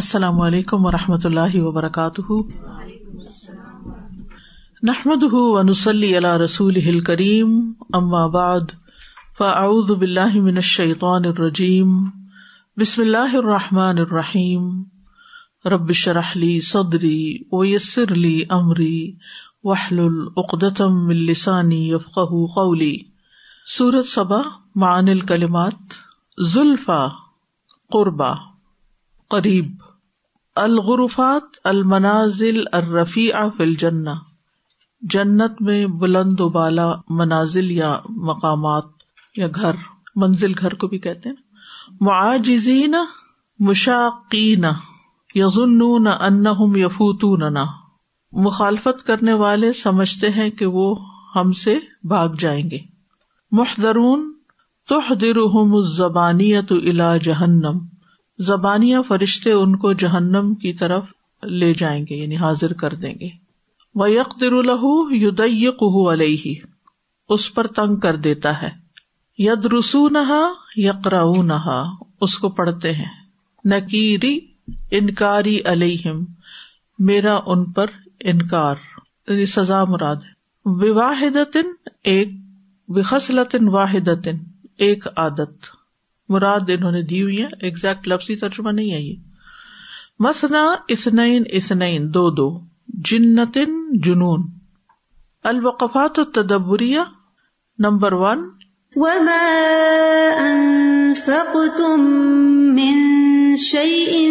السلام علیکم و رحمۃ اللہ وبرکاتہ۔ نحمد ونسلی علی رسول کریم ام آباد فاعوذ باللہ من الشیطان الرجیم۔ بسم اللہ الرحمٰن الرحیم۔ ربش رحلی صدری ویسر علی عمری وحل العقدم السانی یفق قولی۔ سورت صبا معن الکلمات، ذوالفا، قربا، قریب۔ الغرفات المنازل الرفیع فی الجنہ، جنت میں بلند و بالا منازل یا مقامات یا گھر، منزل گھر کو بھی کہتے ہیں۔ معاجزین مشاقین یظنون انہم یفوتوننا۔ مخالفت کرنے والے سمجھتے ہیں کہ وہ ہم سے بھاگ جائیں گے۔ محدرون تحدرہم الزبانیت الى جہنم۔ زبانیاں فرشتے ان کو جہنم کی طرف لے جائیں گے یعنی حاضر کر دیں گے۔ وہ یکر الح ید علیہ اس پر تنگ کر دیتا ہے۔ ید رسو نہا یقرا نہا اس کو پڑھتے ہیں۔ نکیری انکاری علیہم میرا ان پر انکار یعنی سزا مراد ہے۔ واحد ایک بخصلطن واحد ایک عادت۔ مراد انہوں نے دی ہوئی ہے ایگزیکٹ لفظی ترجمہ نہیں ہے یہ۔ مسنا اسنعین اسنعین دو دو جنتن جنون۔ الوقفات التدبریہ نمبر ون۔ وما انفقتم من شيء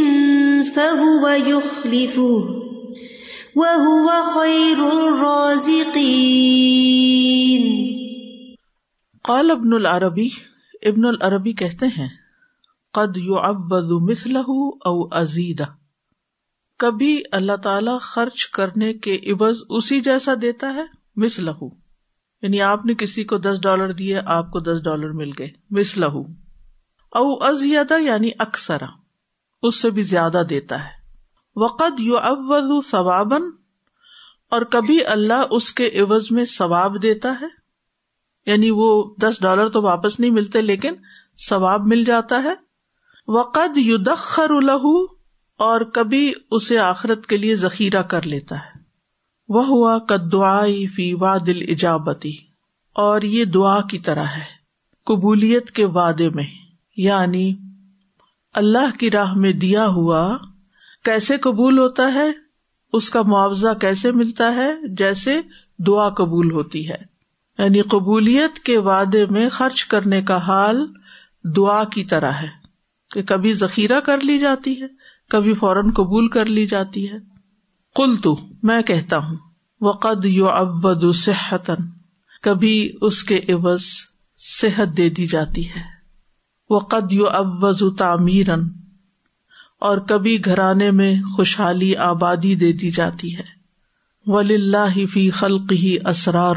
فهو يخلفه وهو خير الرازقين۔ قال ابن العربی ابن العربی کہتے ہیں، قد يعبد مثله او ازیدہ کبھی اللہ تعالی خرچ کرنے کے عبض اسی جیسا دیتا ہے مس لہو یعنی آپ نے کسی کو دس ڈالر دیے، آپ کو دس ڈالر مل گئے مس لہو او ازیادہ یعنی اکثر، اس سے بھی زیادہ دیتا ہے۔ وقت یو اب ثوابن اور کبھی اللہ اس کے عوض میں ثواب دیتا ہے۔ یعنی وہ دس ڈالر تو واپس نہیں ملتے لیکن ثواب مل جاتا ہے۔ وقد یو دخر اور کبھی اسے آخرت کے لیے ذخیرہ کر لیتا ہے۔ وہ ہوا دعائی فی وا دل ایجابتی اور یہ دعا کی طرح ہے۔ قبولیت کے وعدے میں۔ یعنی اللہ کی راہ میں دیا ہوا کیسے قبول ہوتا ہے؟ اس کا معاوضہ کیسے ملتا ہے؟ جیسے دعا قبول ہوتی ہے۔ یعنی قبولیت کے وعدے میں خرچ کرنے کا حال دعا کی طرح ہے کہ کبھی ذخیرہ کر لی جاتی ہے، کبھی فوراً قبول کر لی جاتی ہے۔ کل تو میں کہتا ہوں، وقد یو ابد صحتن کبھی اس کے عوض صحت دے دی جاتی ہے۔ وقد یو ابز تعمیرن اور کبھی گھرانے میں خوشحالی آبادی دے دی جاتی ہے۔ ولی اللہ فی خلق ہی اسرار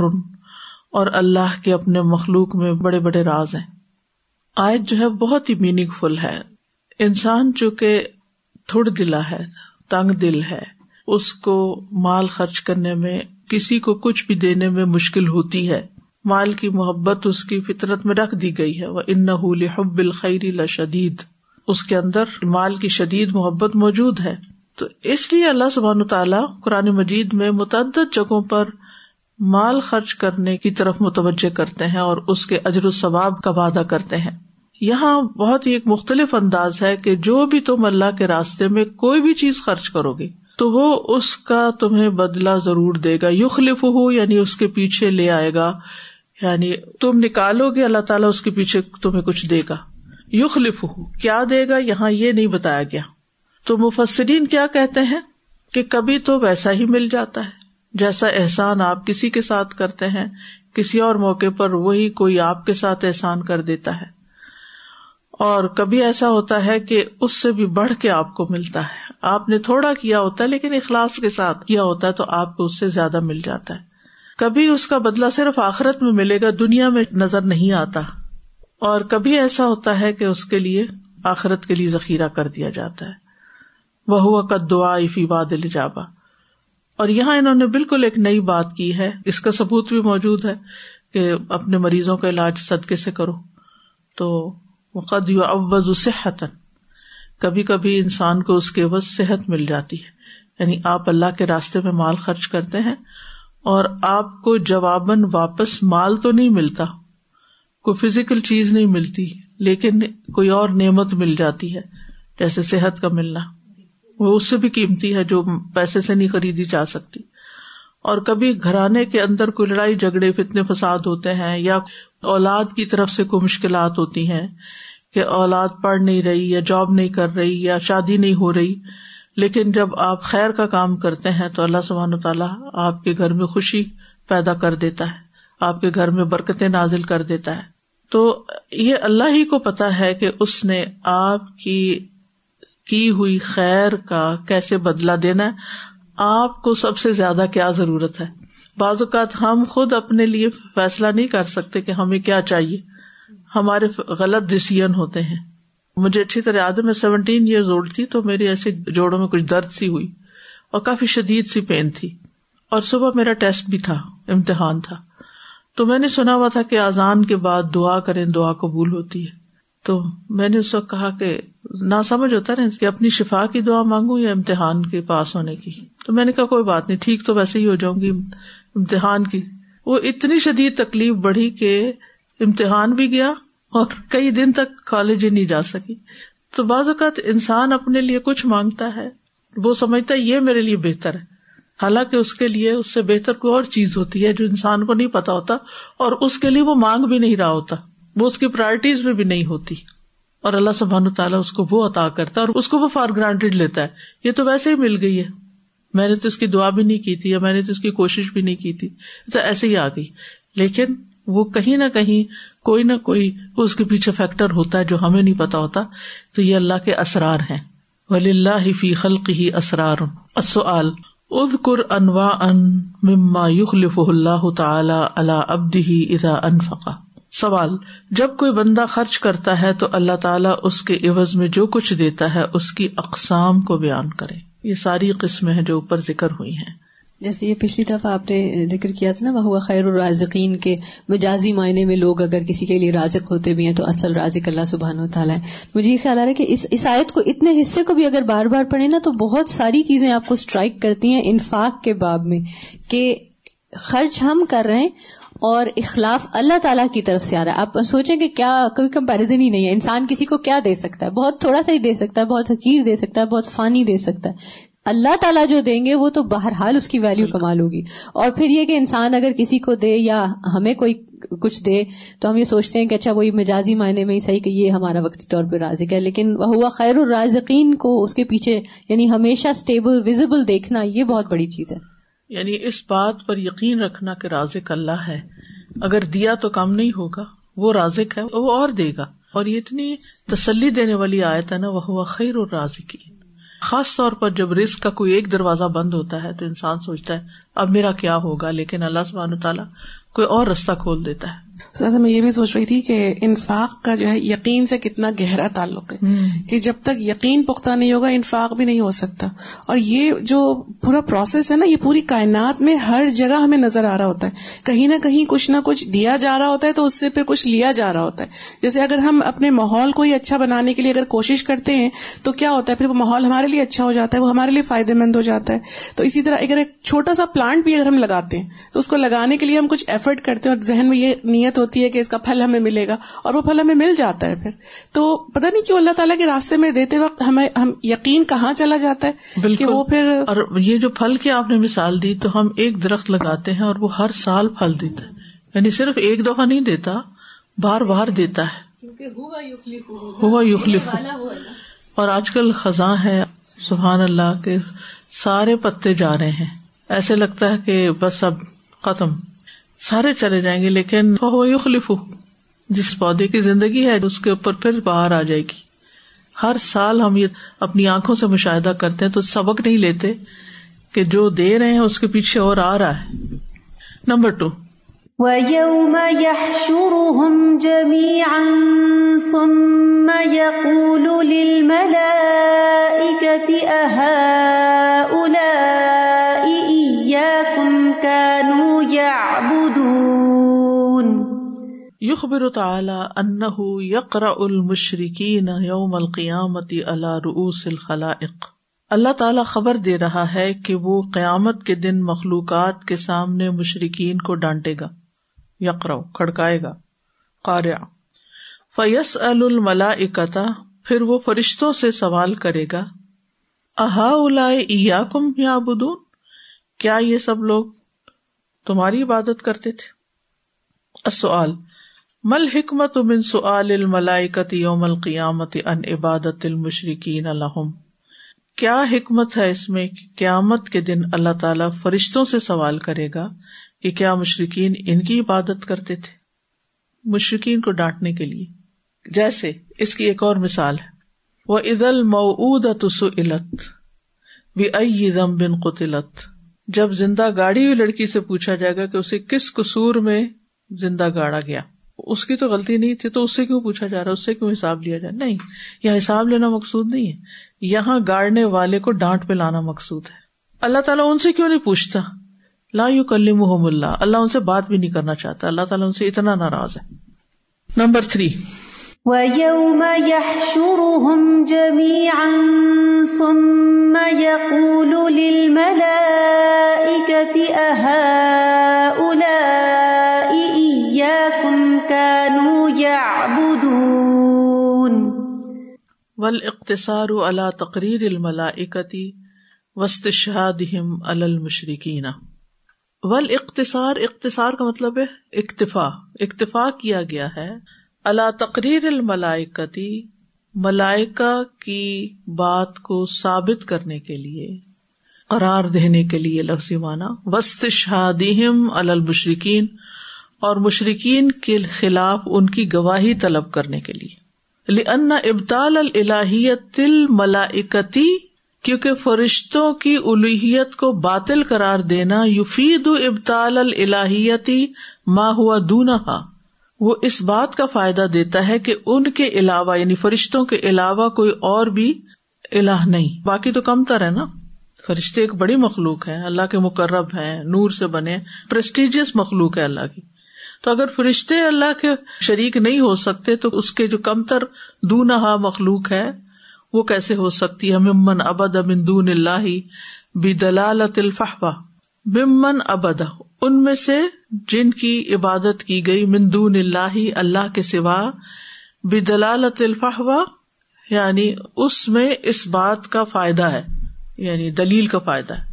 اور اللہ کے اپنے مخلوق میں بڑے بڑے راز ہیں۔ آیت جو ہے بہت ہی میننگ فل ہے۔ انسان چونکہ تھوڑ دلا ہے، تنگ دل ہے، اس کو مال خرچ کرنے میں، کسی کو کچھ بھی دینے میں مشکل ہوتی ہے۔ مال کی محبت اس کی فطرت میں رکھ دی گئی ہے۔ وہ ان حب الخری لشدید اس کے اندر مال کی شدید محبت موجود ہے۔ تو اس لیے اللہ سبحان تعالیٰ قرآن مجید میں متعدد جگہوں پر مال خرچ کرنے کی طرف متوجہ کرتے ہیں اور اس کے اجر و ثواب کا وعدہ کرتے ہیں۔ یہاں بہت ہی ایک مختلف انداز ہے کہ جو بھی تم اللہ کے راستے میں کوئی بھی چیز خرچ کرو گے، تو وہ اس کا تمہیں بدلا ضرور دے گا۔ یخلف ہو یعنی اس کے پیچھے لے آئے گا۔ یعنی تم نکالو گے، اللہ تعالیٰ اس کے پیچھے تمہیں کچھ دے گا۔ یخلف ہو کیا دے گا؟ یہاں یہ نہیں بتایا گیا۔ تو مفسرین کیا کہتے ہیں کہ کبھی تو ویسا ہی مل جاتا ہے۔ جیسا احسان آپ کسی کے ساتھ کرتے ہیں، کسی اور موقع پر وہی کوئی آپ کے ساتھ احسان کر دیتا ہے۔ اور کبھی ایسا ہوتا ہے کہ اس سے بھی بڑھ کے آپ کو ملتا ہے۔ آپ نے تھوڑا کیا ہوتا ہے، لیکن اخلاص کے ساتھ کیا ہوتا ہے تو آپ کو اس سے زیادہ مل جاتا ہے۔ کبھی اس کا بدلا صرف آخرت میں ملے گا، دنیا میں نظر نہیں آتا۔ اور کبھی ایسا ہوتا ہے کہ اس کے لیے آخرت کے لیے ذخیرہ کر دیا جاتا ہے۔ وہ ہوا کا دعا فی واد الجابا اور یہاں انہوں نے بالکل ایک نئی بات کی ہے۔ اس کا ثبوت بھی موجود ہے کہ اپنے مریضوں کا علاج صدقے سے کرو۔ تو قد یو صحت کبھی کبھی انسان کو اس کے عوض صحت مل جاتی ہے۔ یعنی آپ اللہ کے راستے میں مال خرچ کرتے ہیں اور آپ کو جواباً واپس مال تو نہیں ملتا، کوئی فزیکل چیز نہیں ملتی، لیکن کوئی اور نعمت مل جاتی ہے، جیسے صحت کا ملنا۔ وہ اس سے بھی قیمتی ہے جو پیسے سے نہیں خریدی جا سکتی۔ اور کبھی گھرانے کے اندر کوئی لڑائی جھگڑے فتنے فساد ہوتے ہیں یا اولاد کی طرف سے کوئی مشکلات ہوتی ہیں کہ اولاد پڑھ نہیں رہی یا جاب نہیں کر رہی یا شادی نہیں ہو رہی، لیکن جب آپ خیر کا کام کرتے ہیں تو اللہ سبحانہ تعالیٰ آپ کے گھر میں خوشی پیدا کر دیتا ہے، آپ کے گھر میں برکتیں نازل کر دیتا ہے۔ تو یہ اللہ ہی کو پتا ہے کہ اس نے آپ کی کی ہوئی خیر کا کیسے بدلا دینا ہے، آپ کو سب سے زیادہ کیا ضرورت ہے؟ بعض اوقات ہم خود اپنے لیے فیصلہ نہیں کر سکتے کہ ہمیں کیا چاہیے۔ ہمارے غلط ڈسیزن ہوتے ہیں۔ مجھے اچھی طرح یاد ہے، میں سیونٹین ایئرز اولڈ تھی تو میری ایسے جوڑوں میں کچھ درد سی ہوئی اور کافی شدید سی پین تھی۔ اور صبح میرا ٹیسٹ بھی تھا، امتحان تھا۔ تو میں نے سنا ہوا تھا کہ آزان کے بعد دعا کریں، دعا قبول ہوتی ہے۔ تو میں نے اس وقت کہا کہ نہ سمجھ ہوتا نا کہ اپنی شفا کی دعا مانگوں یا امتحان کے پاس ہونے کی؟ تو میں نے کہا، کوئی بات نہیں، ٹھیک تو ویسے ہی ہو جاؤں گی امتحان کی۔ وہ اتنی شدید تکلیف بڑھی کہ امتحان بھی گیا اور کئی دن تک کالج ہی نہیں جا سکی۔ تو بعض اوقات انسان اپنے لیے کچھ مانگتا ہے، وہ سمجھتا ہے یہ میرے لیے بہتر ہے۔ حالانکہ اس کے لیے اس سے بہتر کوئی اور چیز ہوتی ہے جو انسان کو نہیں پتا ہوتا اور اس کے لیے وہ مانگ بھی نہیں رہا ہوتا۔ وہ اس کی پرائرٹیز میں بھی نہیں ہوتی۔ اور اللہ سبحان تعالیٰ اس کو وہ عطا کرتا ہے اور اس کو وہ فار گرانٹیڈ لیتا ہے۔ یہ تو ویسے ہی مل گئی ہے۔ میں نے تو اس کی دعا بھی نہیں کی تھی یا میں نے تو اس کی کوشش بھی نہیں کی تھی۔ تو ایسے ہی آ گئی۔ لیکن وہ کہیں نہ کہیں کوئی نہ کوئی اس کے پیچھے فیکٹر ہوتا ہے جو ہمیں نہیں پتا ہوتا۔ تو یہ اللہ کے اسرار ہیں۔ ولی اللہ فی خلق ہی اسرار اد کر انوا ان مما یخلف اللہ تعالی اللہ ابد ہی ادا انفقا سوال، جب کوئی بندہ خرچ کرتا ہے تو اللہ تعالیٰ اس کے عوض میں جو کچھ دیتا ہے اس کی اقسام کو بیان کرے۔ یہ ساری قسمیں ہیں جو اوپر ذکر ہوئی ہیں۔ جیسے یہ پچھلی دفعہ آپ نے ذکر کیا تھا نا وہ خیر الرازقین کے مجازی معنی میں لوگ اگر کسی کے لیے رازق ہوتے بھی ہیں تو اصل رازق اللہ سبحان و تعالیٰ ہے۔ مجھے یہ خیال آ رہا ہے کہ اس اس آیت کو اتنے حصے کو بھی اگر بار بار پڑھے نا تو بہت ساری چیزیں آپ کو اسٹرائک کرتی ہیں انفاق کے باب میں، کہ خرچ ہم کر رہے ہیں اور اخلاف اللہ تعالیٰ کی طرف سے آ رہا ہے۔ آپ سوچیں کہ کیا کوئی کمپیرزن ہی نہیں ہے۔ انسان کسی کو کیا دے سکتا ہے؟ بہت تھوڑا سا ہی دے سکتا ہے بہت حقیر دے سکتا ہے بہت فانی دے سکتا ہے۔ اللہ تعالیٰ جو دیں گے وہ تو بہرحال اس کی ویلو کمال ہوگی۔ اور پھر یہ کہ انسان اگر کسی کو دے یا ہمیں کوئی کچھ دے تو ہم یہ سوچتے ہیں کہ اچھا وہی مجازی معنی میں ہی صحیح کہ یہ ہمارا وقتی طور پہ رازق ہے۔ لیکن ہوا خیر الرازقین کو اس کے پیچھے یعنی ہمیشہ اسٹیبل ویزیبل دیکھنا یہ بہت بڑی چیز ہے۔ یعنی اس بات پر یقین رکھنا کہ رازق اللہ ہے۔ اگر دیا تو کم نہیں ہوگا، وہ رازق ہے، وہ اور دے گا۔ اور یہ اتنی تسلی دینے والی آیت ہے نا وہ خیر اور رازقی خاص طور پر جب رسک کا کوئی ایک دروازہ بند ہوتا ہے تو انسان سوچتا ہے، اب میرا کیا ہوگا؟ لیکن اللہ سبحانہ تعالیٰ کوئی اور رستہ کھول دیتا ہے۔ سر میں یہ بھی سوچ رہی تھی کہ انفاق کا جو ہے یقین سے کتنا گہرا تعلق ہے کہ جب تک یقین پختہ نہیں ہوگا انفاق بھی نہیں ہو سکتا۔ اور یہ جو پورا پروسیس ہے نا یہ پوری کائنات میں ہر جگہ ہمیں نظر آ رہا ہوتا ہے۔ کہیں نہ کہیں کچھ نہ کچھ دیا جا رہا ہوتا ہے تو اس سے پھر کچھ لیا جا رہا ہوتا ہے۔ جیسے اگر ہم اپنے ماحول کو ہی اچھا بنانے کے لیے اگر کوشش کرتے ہیں تو کیا ہوتا ہے؟ پھر وہ ماحول ہمارے لیے اچھا ہو جاتا ہے وہ ہمارے لیے فائدے مند ہو جاتا ہے۔ تو اسی طرح اگر ایک چھوٹا سا پلانٹ بھی اگر ہم لگاتے ہیں تو اس کو لگانے کے لیے ہم کچھ ایفرٹ کرتے ہیں اور ذہن میں یہ نیت ہوتی ہے کہ اس کا پھل ہمیں ملے گا اور وہ پھل ہمیں مل جاتا ہے پھر۔ تو پتا نہیں کیوں اللہ تعالیٰ کے راستے میں دیتے وقت ہمیں ہم یقین کہاں چلا جاتا ہے بالکل۔ وہ پھر اور یہ جو پھل کی آپ نے مثال دی تو ہم ایک درخت لگاتے ہیں اور وہ ہر سال پھل دیتا ہے۔ یعنی صرف ایک دفعہ نہیں دیتا بار بار دیتا ہے۔ ہوا یخلف اور آج کل خزاں ہے سبحان اللہ کے سارے پتے جا رہے ہیں۔ ایسے لگتا ہے کہ بس اب ختم۔ سارے چلے جائیں گے، لیکن وہ یخلف جس پودے کی زندگی ہے، اس کے اوپر پھر باہر آ جائے گی۔ ہر سال ہم یہ اپنی آنکھوں سے مشاہدہ کرتے ہیں، تو سبق نہیں لیتے کہ جو دے رہے ہیں، اس کے پیچھے اور آ رہا ہے۔ نمبر ٹو وَيَوْمَ يَحْشُرُهُمْ جَمِيعًا، ثُمَّ يَقُولُ لِلْمَلَائِكَةِ أَهَٰؤُلَاءِ یخبر تعالی انہ یقرا المشرقین یوم القیامتی اللہ رؤوس الخلائق۔ اللہ تعالیٰ خبر دے رہا ہے کہ وہ قیامت کے دن مخلوقات کے سامنے مشرقین کو ڈانٹے گا یقرا کھڑکائے گا۔ قارع فیس الملا اکتا پھر وہ فرشتوں سے سوال کرے گا احا الا کم یا بدون کیا یہ سب لوگ تمہاری عبادت کرتے تھے؟ مل حکمت من سؤال الملائکت یوم القیامت ان عبادت المشرقین الحم کیا حکمت ہے اس میں قیامت کے دن اللہ تعالی فرشتوں سے سوال کرے گا کہ کیا مشرقین ان کی عبادت کرتے تھے؟ مشرقین کو ڈانٹنے کے لیے۔ جیسے اس کی ایک اور مثال ہے۔ وہ عید المعود علت ضم بن قطلت جب زندہ گاڑی ہوئی لڑکی سے پوچھا جائے گا کہ اسے کس قصور میں زندہ گاڑا گیا؟ اس کی تو غلطی نہیں تھی تو اس سے کیوں پوچھا جا رہا اس سے کیوں حساب لیا جائے نہیں یہ حساب لینا مقصود نہیں ہے۔ یہاں گاڑنے والے کو ڈانٹ پہ لانا مقصود ہے۔ اللہ تعالیٰ ان سے کیوں نہیں پوچھتا؟ لا یو کلیم اللہ۔ اللہ ان سے بات بھی نہیں کرنا چاہتا۔ اللہ تعالیٰ ان سے اتنا ناراض ہے۔ Number three. وَيَوْمَ يَحْشُرُهُمْ جَمِيعًا ثُمَّ يَقُولُ لِلْمَلَائِكَةِ أَهَٰؤُلَاءِ والاقتصار على تقریر الملائکتی واستشهادهم على المشرکین۔ ول اختصار اختصار کا مطلب ہے اکتفا۔ اکتفا کیا گیا ہے اللہ تقریر الملائکتی ملائکا کی بات کو ثابت کرنے کے لیے، قرار دینے کے لیے لفظ مانا وسط شادیم المشرقین اور مشرقین کے خلاف ان کی گواہی طلب کرنے کے لیے۔ ابتال الہیت تل کیونکہ فرشتوں کی الوحیت کو باطل قرار دینا، یفید ابتال الہیتی ماں ہوا دونہا وہ اس بات کا فائدہ دیتا ہے کہ ان کے علاوہ یعنی فرشتوں کے علاوہ کوئی اور بھی الہ نہیں۔ باقی تو کم تر ہے نا۔ فرشتے ایک بڑی مخلوق ہے اللہ کے مقرب ہیں، نور سے بنے پرسٹیجیس مخلوق ہے اللہ کی۔ تو اگر فرشتے اللہ کے شریک نہیں ہو سکتے تو اس کے جو کم تر دونہا مخلوق ہے، وہ کیسے ہو سکتی ہے؟ ممن ابد امن دون اللہ بھی دلال ممن ابد ان میں سے جن کی عبادت کی گئی مندون اللہ اللہ کے سوا بھی دلال الفحوا یعنی اس میں اس بات کا فائدہ ہے یعنی دلیل کا فائدہ ہے۔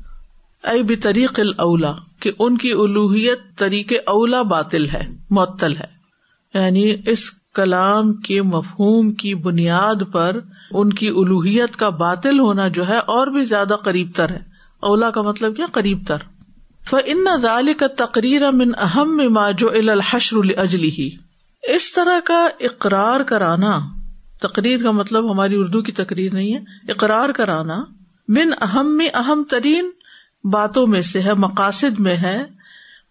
اے بھی طریق الا کہ ان کی الوحیت طریق اولا باطل ہے، معطل ہے۔ یعنی اس کلام کے مفہوم کی بنیاد پر ان کی الوحیت کا باطل ہونا جو ہے اور بھی زیادہ قریب تر ہے۔ اولا کا مطلب کیا؟ قریب تر۔ ان ذالک کا تقریر امن اہم ما جو الحشر اجلی ہی اس طرح کا اقرار کرانا، تقریر کا مطلب ہماری اردو کی تقریر نہیں ہے، اقرار کرانا، من اہم میں اہم ترین باتوں میں سے ہے، مقاصد میں ہے،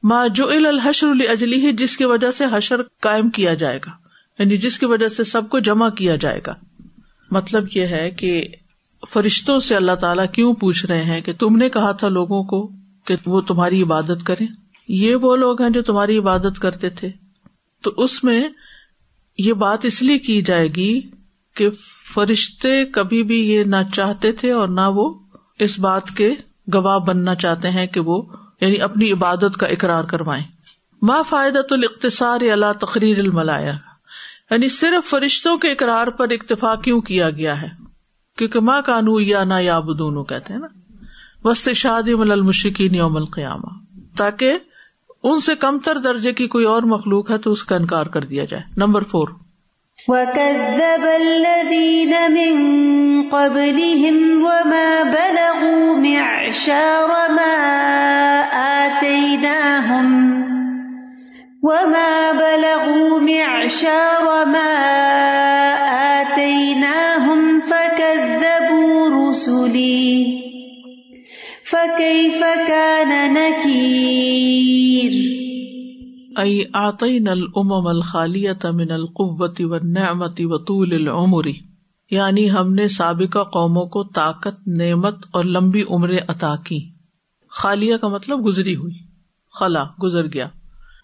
ما جو الحشر اجلی ہی جس کی وجہ سے حشر قائم کیا جائے گا۔ یعنی جس کی وجہ سے سب کو جمع کیا جائے گا۔ مطلب یہ ہے کہ فرشتوں سے اللہ تعالیٰ کیوں پوچھ رہے ہیں کہ تم نے کہا تھا لوگوں کو کہ وہ تمہاری عبادت کرے یہ وہ لوگ ہیں جو تمہاری عبادت کرتے تھے۔ تو اس میں یہ بات اس لیے کی جائے گی کہ فرشتے کبھی بھی یہ نہ چاہتے تھے اور نہ وہ اس بات کے گواہ بننا چاہتے ہیں کہ وہ یعنی اپنی عبادت کا اقرار کروائیں۔ ما فائدہ تو اختصار اللہ تقریر الملایا یعنی صرف فرشتوں کے اقرار پر اکتفا کیوں کیا گیا ہے؟ کیونکہ ماں کانو یا نا یا بدونو کہتے ہیں نا۔ وسط شادی مل المشقین یوم القیامہ۔ تاکہ ان سے کم تر درجے کی کوئی اور مخلوق ہے تو اس کا انکار کر دیا جائے۔ Number four. وَكَذَّبَ الَّذِينَ مِن قَبْلِهِمْ وَمَا بَلَغُوا مِعْشَارَ مَا آتَيْنَاهُمْ وما بلغوا معشار ما آتيناهم فكذبوا رسلي فكيف كان نكير ائی أي أعطينا الأمم الخالية من القوة والنعمة وطول العمر. یعنی ہم نے سابقہ قوموں کو طاقت، نعمت اور لمبی عمریں عطا کی. خالیہ کا مطلب گزری ہوئی. خلا، گزر گیا.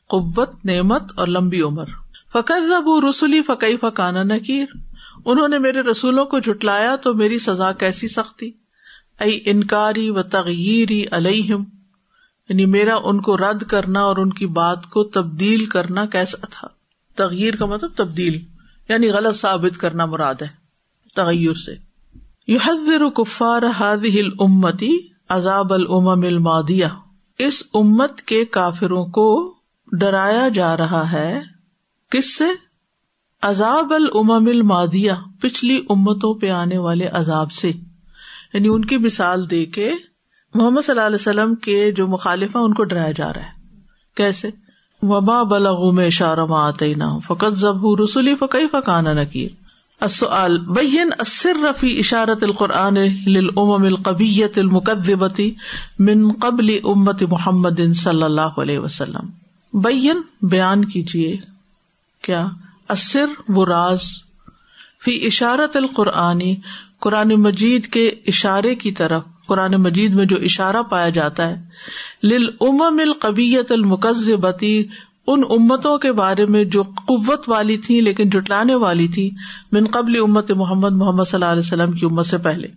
قوت، نعمت اور لمبی عمر. فقر ابو رسولی فقی فقانہ نکیر. انہوں نے میرے رسولوں کو جٹلایا تو میری سزا کیسی سختی ائی انکاری و تغیری علیہم. یعنی میرا ان کو رد کرنا اور ان کی بات کو تبدیل کرنا کیسا تھا؟ تغیر کا مطلب تبدیل یعنی غلط ثابت کرنا مراد ہے، تغیر سے۔ یو کفار ہل امتی عذاب العم المادیہ اس امت کے کافروں کو ڈرایا جا رہا ہے، کس سے؟ عذاب العم المادیہ پچھلی امتوں پہ آنے والے عذاب سے۔ یعنی ان کی مثال دے کے محمد صلی اللہ علیہ وسلم کے جو مخالف ہیں، ان کو ڈرایا جا رہا ہے۔ کیسے؟ وبا بلغ میں اشارہ آتے نہ فقط ضب رسولی فقی فقان نکیر السؤال بین السر رفی اشارت القرآن للامم القبیت المقدبتی من قبل امت محمد صلی اللہ علیہ وسلم۔ بین بیان کیجیے کیا؟ اثر و راز۔ فی اشارت القرآنی قرآن مجید کے اشارے کی طرف قرآن مجید میں جو اشارہ پایا جاتا ہے لل امم القبیت المقزبتی ان امتوں کے بارے میں جو قوت والی تھی لیکن جٹلانے والی تھی من قبل امت محمد محمد صلی اللہ علیہ وسلم کی امت سے پہلے۔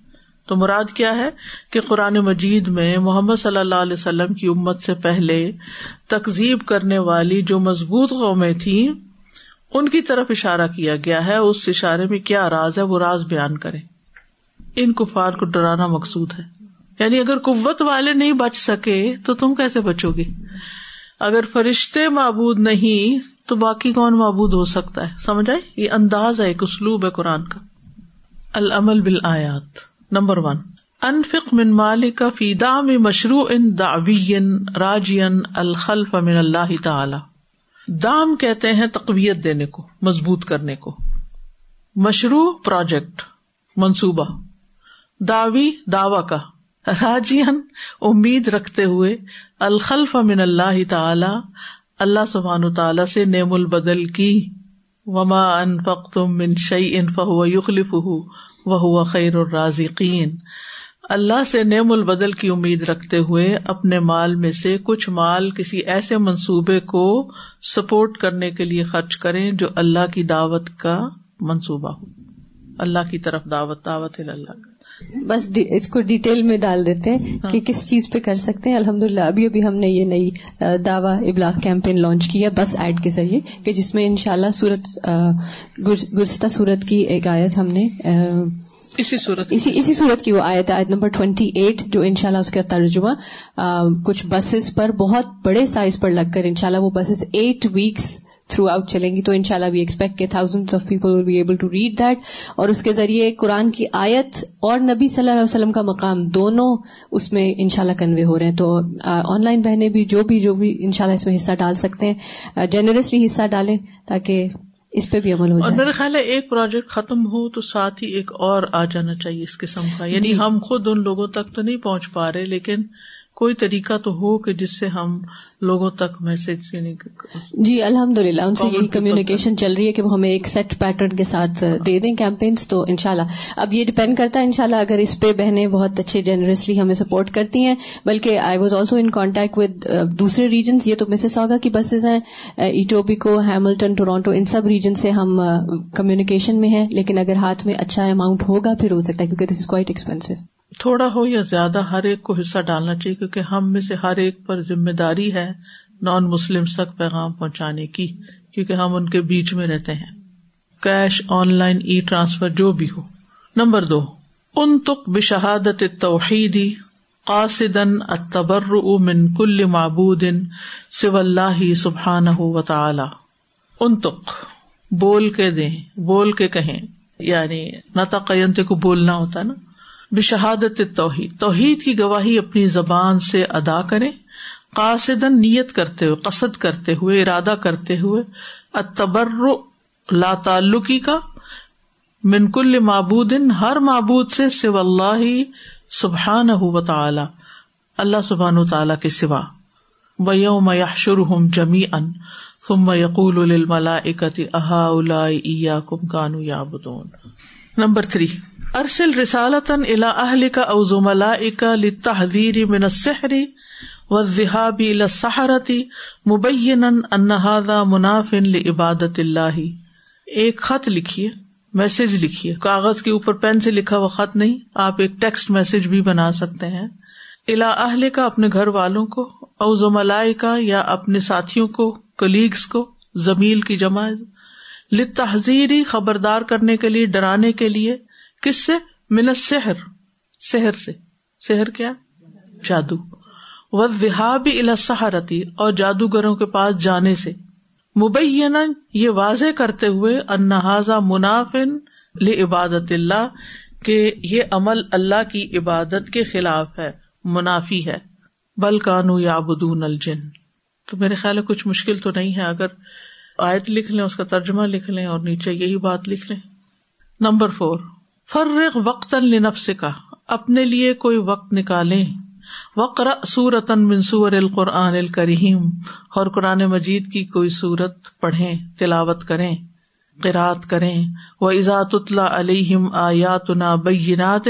تو مراد کیا ہے؟ کہ قرآن مجید میں محمد صلی اللہ علیہ وسلم کی امت سے پہلے تقزیب کرنے والی جو مضبوط قومیں تھیں، ان کی طرف اشارہ کیا گیا ہے۔ اس اشارے میں کیا راز ہے؟ وہ راز بیان کرے ان کفار کو ڈرانا مقصود ہے۔ یعنی اگر قوت والے نہیں بچ سکے تو تم کیسے بچو گے؟ اگر فرشتے معبود نہیں تو باقی کون معبود ہو سکتا ہے؟ سمجھ آئے یہ انداز ہے ایک اسلوب ہے قرآن کا۔ العمل بال آیات نمبر ون۔ انفق من مالک فی دام مشروع ان داوین راجین الخلف من اللہ تعالی۔ دام کہتے ہیں تقویت دینے کو، مضبوط کرنے کو۔ مشروع پروجیکٹ، منصوبہ۔ داوی دعوی کا۔ راجین امید رکھتے ہوئے الخلف من اللہ تعالی، اللہ سبحان تعالی سے نیم البدل کی، وما ان تم من شعی ان فہو یخلف وہ خیر الرازقین۔ اللہ سے نیم البدل کی امید رکھتے ہوئے اپنے مال میں سے کچھ مال کسی ایسے منصوبے کو سپورٹ کرنے کے لیے خرچ کریں جو اللہ کی دعوت کا منصوبہ ہو۔ اللہ کی طرف دعوت دعوت اللہ۔ کا بس اس کو ڈیٹیل میں ڈال دیتے ہیں کہ کس چیز پہ کر سکتے ہیں۔ الحمد للہ ابھی ابھی ہم نے یہ نئی دعوی ابلاغ کیمپین لانچ کیا بس ایڈ کے ذریعے کہ جس میں ان شاء اللہ سورت گزشتہ سورت کی ایک آیت ہم نے اسی صورت اسی اسی صورت کی وہ آیت آیت نمبر ٹوینٹی ایٹ جو ان شاء اللہ اس کا ترجمہ کچھ بسز پر بہت بڑے سائز پر لگ کر ان شاء اللہ وہ buses at weeks throughout چلیں گی تو ان شاء اللہ وی ایکسپیکٹ کہ thousand of people will be able to read that اور اس کے ذریعے قرآن کی آیت اور نبی صلی اللہ علیہ وسلم کا مقام دونوں اس میں ان شاء اللہ کنوے ہو رہے ہیں. تو آن لائن بہنیں بھی جو بھی جو بھی ان شاء اللہ اس میں حصہ ڈال سکتے ہیں جنرسلی حصہ ڈالیں تاکہ اس پہ بھی عمل ہو جائے۔ اور میرا خیال ہے ایک پروجیکٹ ختم ہو تو ساتھ ہی ایک اور آ جانا چاہیے اس قسم کا۔ یعنی جی۔ ہم خود ان لوگوں تک تو نہیں پہنچ پا رہے لیکن کوئی طریقہ تو ہو کہ جس سے ہم لوگوں تک میسج یعنی جی الحمد للہ ان سے یہی کمیونیکیشن چل رہی ہے کہ وہ ہمیں ایک سیٹ پیٹرن کے ساتھ دے دیں کیمپینس تو ان شاء اللہ اب یہ ڈپینڈ کرتا ہے ان شاء اللہ اگر اس پہ بہنیں بہت اچھے جنرسلی ہمیں سپورٹ کرتی ہیں بلکہ I was also in contact with دوسرے ریجنس یہ تو مسز آگا کی بسز ہیں ایٹوپیکو ہیملٹن ٹورانٹو ان سب ریجن سے ہم کمیونیکیشن میں ہیں لیکن اگر ہاتھ میں اچھا اماؤنٹ ہوگا پھر ہو سکتا ہے کیونکہ دس از کوائٹ ایکسپینسو تھوڑا ہو یا زیادہ ہر ایک کو حصہ ڈالنا چاہیے، کیونکہ ہم میں سے ہر ایک پر ذمہ داری ہے نان مسلم تک پیغام پہنچانے کی، کیونکہ ہم ان کے بیچ میں رہتے ہیں۔ Cash online e transfer جو بھی ہو۔ نمبر دو ان تک بشہادت توحیدی قاصدن اتبر من کل معبود سو اللہ سبحان و تعالی ان تک بول کے دیں، بول کے کہیں یعنی نہ تقینتے کو بولنا ہوتا ہے نا۔ بشہادت توحید۔ توحید کی گواہی اپنی زبان سے ادا کرے قاصدن نیت کرتے ہوئے، قصد کرتے ہوئے، ارادہ کرتے ہوئے۔ اتبر لا تعلقی کا منکل معبود، ہر معبود سے سو اللہ سبحان و تعالی۔ اللہ سبحان تعالی کے سوا۔ ویوم یحشر ہم جمی ان ثم یقول الملائکت اہا الا کم کانو یعبدون نمبر تھری۔ ارسل رسالتن الا اہل کا اوزم من السحر و ذہابی لسحرتی مبین انہذا منافن عبادت اللہ۔ ایک خط لکھیے، میسج لکھیے۔ کاغذ کے اوپر پین سے لکھا ہوا خط نہیں، آپ ایک ٹیکسٹ میسج بھی بنا سکتے ہیں۔ الا اہل کا اپنے گھر والوں کو اوزملائے کا یا اپنے ساتھیوں کو کلیگس کو زمیل کی جمع تحزیری خبردار کرنے کے لیے، ڈرانے کے لیے۔ کس سے؟ منت سحر سحر سے. سحر کیا؟ جادو. و وہابی السحرتی اور جادوگروں کے پاس جانے سے. مبین یہ واضح کرتے ہوئے انہذا منافن عبادت اللہ، کہ یہ عمل اللہ کی عبادت کے خلاف ہے، منافی ہے. بل کانو یا بدون الجن. تو میرے خیال ہے کچھ مشکل تو نہیں ہے، اگر آیت لکھ لیں، اس کا ترجمہ لکھ لیں اور نیچے یہی بات لکھ لیں. Number four. فرغ وقت لنفس کا اپنے لیے کوئی وقت نکالے وقر سورتن منصور القرآن الکریم، اور قرآن مجید کی کوئی صورت پڑھیں، تلاوت کریں قرات کریں۔ وہ ازات اللہ علیہم آیات نا بینات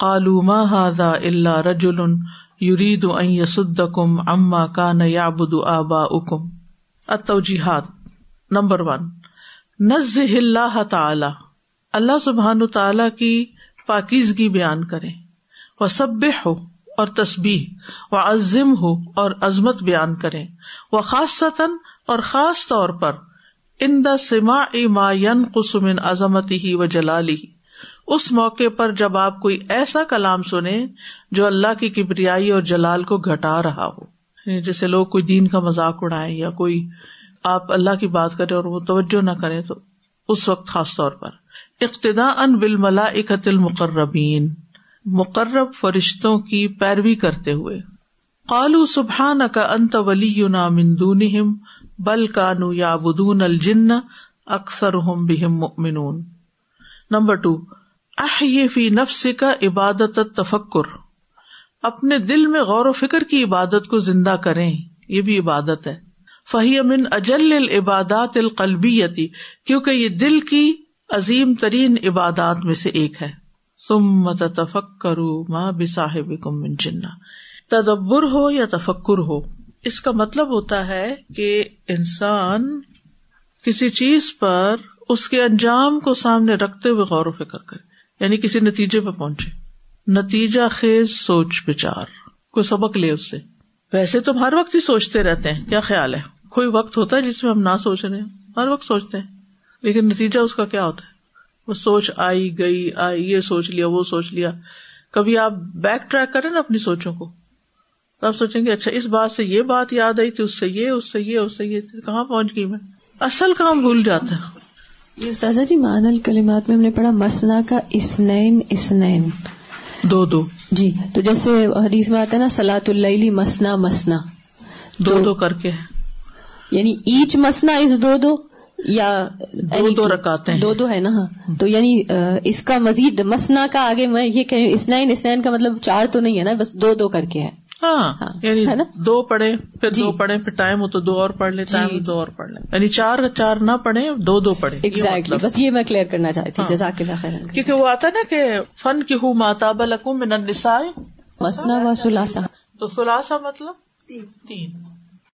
کالو ماضا اللہ رجول یرید ان یسدکم اما کان یعبد آباؤکم التوجیحات نمبر ون۔ نز اللہ تعالی اللہ سبحان تعالی کی پاکیزگی بیان کرے وہ سب ہو اور تصبیح و عظم ہو اور عظمت بیان کرے وہ خاص اور خاص طور پر ان دا سما ما ین قسم عظمت ہی و جلالی اس موقع پر جب آپ کوئی ایسا کلام سنے جو اللہ کی کبریائی اور جلال کو گھٹا رہا ہو۔ یعنی جیسے لوگ کوئی دین کا مذاق اڑائے یا کوئی آپ اللہ کی بات کرے اور وہ توجہ نہ کرے تو اس وقت خاص طور پر۔ اقتدا ان بل ملا اکتل مقرب فرشتوں کی پیروی کرتے ہوئے۔ قالو سبحان کا انت ولی مندون بل کانو یا بدون الجن اکثر بہم مؤمنون۔ نمبر ٹو اح فی نفس کا عبادت تفکر اپنے دل میں غور و فکر کی عبادت کو زندہ کریں، یہ بھی عبادت ہے۔ فہی امن اجل العبادات القلبیتی، کیونکہ یہ دل کی عظیم ترین عبادات میں سے ایک ہے۔ سم تفک کرو ماں من جنا تدبر ہو یا تفکر ہو، اس کا مطلب ہوتا ہے کہ انسان کسی چیز پر اس کے انجام کو سامنے رکھتے ہوئے غور و فکر کرے یعنی کسی نتیجے پہ پہنچے۔ نتیجہ خیز سوچ بچار، کوئی سبق لے اس سے۔ ویسے تو ہر وقت ہی سوچتے رہتے ہیں، کیا خیال ہے؟ کوئی وقت ہوتا ہے جس میں ہم نہ سوچ رہے ہیں ہر وقت سوچتے ہیں۔ لیکن نتیجہ اس کا کیا ہوتا ہے؟ وہ سوچ آئی گئی آئی یہ سوچ لیا وہ سوچ لیا۔ کبھی آپ بیک ٹریک کریں نا اپنی سوچوں کو۔ تو آپ سوچیں گے اچھا اس بات سے یہ بات یاد آئی تھی اس سے یہ اس سے یہ اس سے یہ۔ کہاں پہنچ گئی میں؟ اصل کام بھول جاتا ہے۔ سازا جی مان الکلمات میں ہم نے پڑھا مسنا کا اسنین اسنین۔ دو دو۔ جی تو جیسے حدیث میں آتا ہے نا سلاۃ اللہ مسنا مسنا۔ دو دو کر کے۔ یعنی ایچ مسنا از دو دو۔ یا دو دو رکاتے ہیں۔ دو دو ہے نا ہاں۔ تو یعنی اس کا مزید مسنا کا آگے میں یہ کہ اسنائن اسنائن کا مطلب چار تو نہیں ہے نا بس دو دو کر کے ہے۔ ہاں, ہاں، یعنی دو پڑھے پھر دو جی۔ پڑھے پھر ٹائم ہو تو دو اور پڑھ لے جی۔ ٹائم دو اور پڑھ لیں۔ یعنی چار چار نہ پڑھے دو دو پڑھے ایگزیکٹلی مطلب۔ بس یہ میں کلیئر کرنا چاہتی ہاں۔ جزاک اللہ خیر کیونکہ وہ آتا نا کہ فن کی ہوں ماتاب الکم من النساء۔ مسنا و سلاسا تو سلاسا مطلب؟ تین۔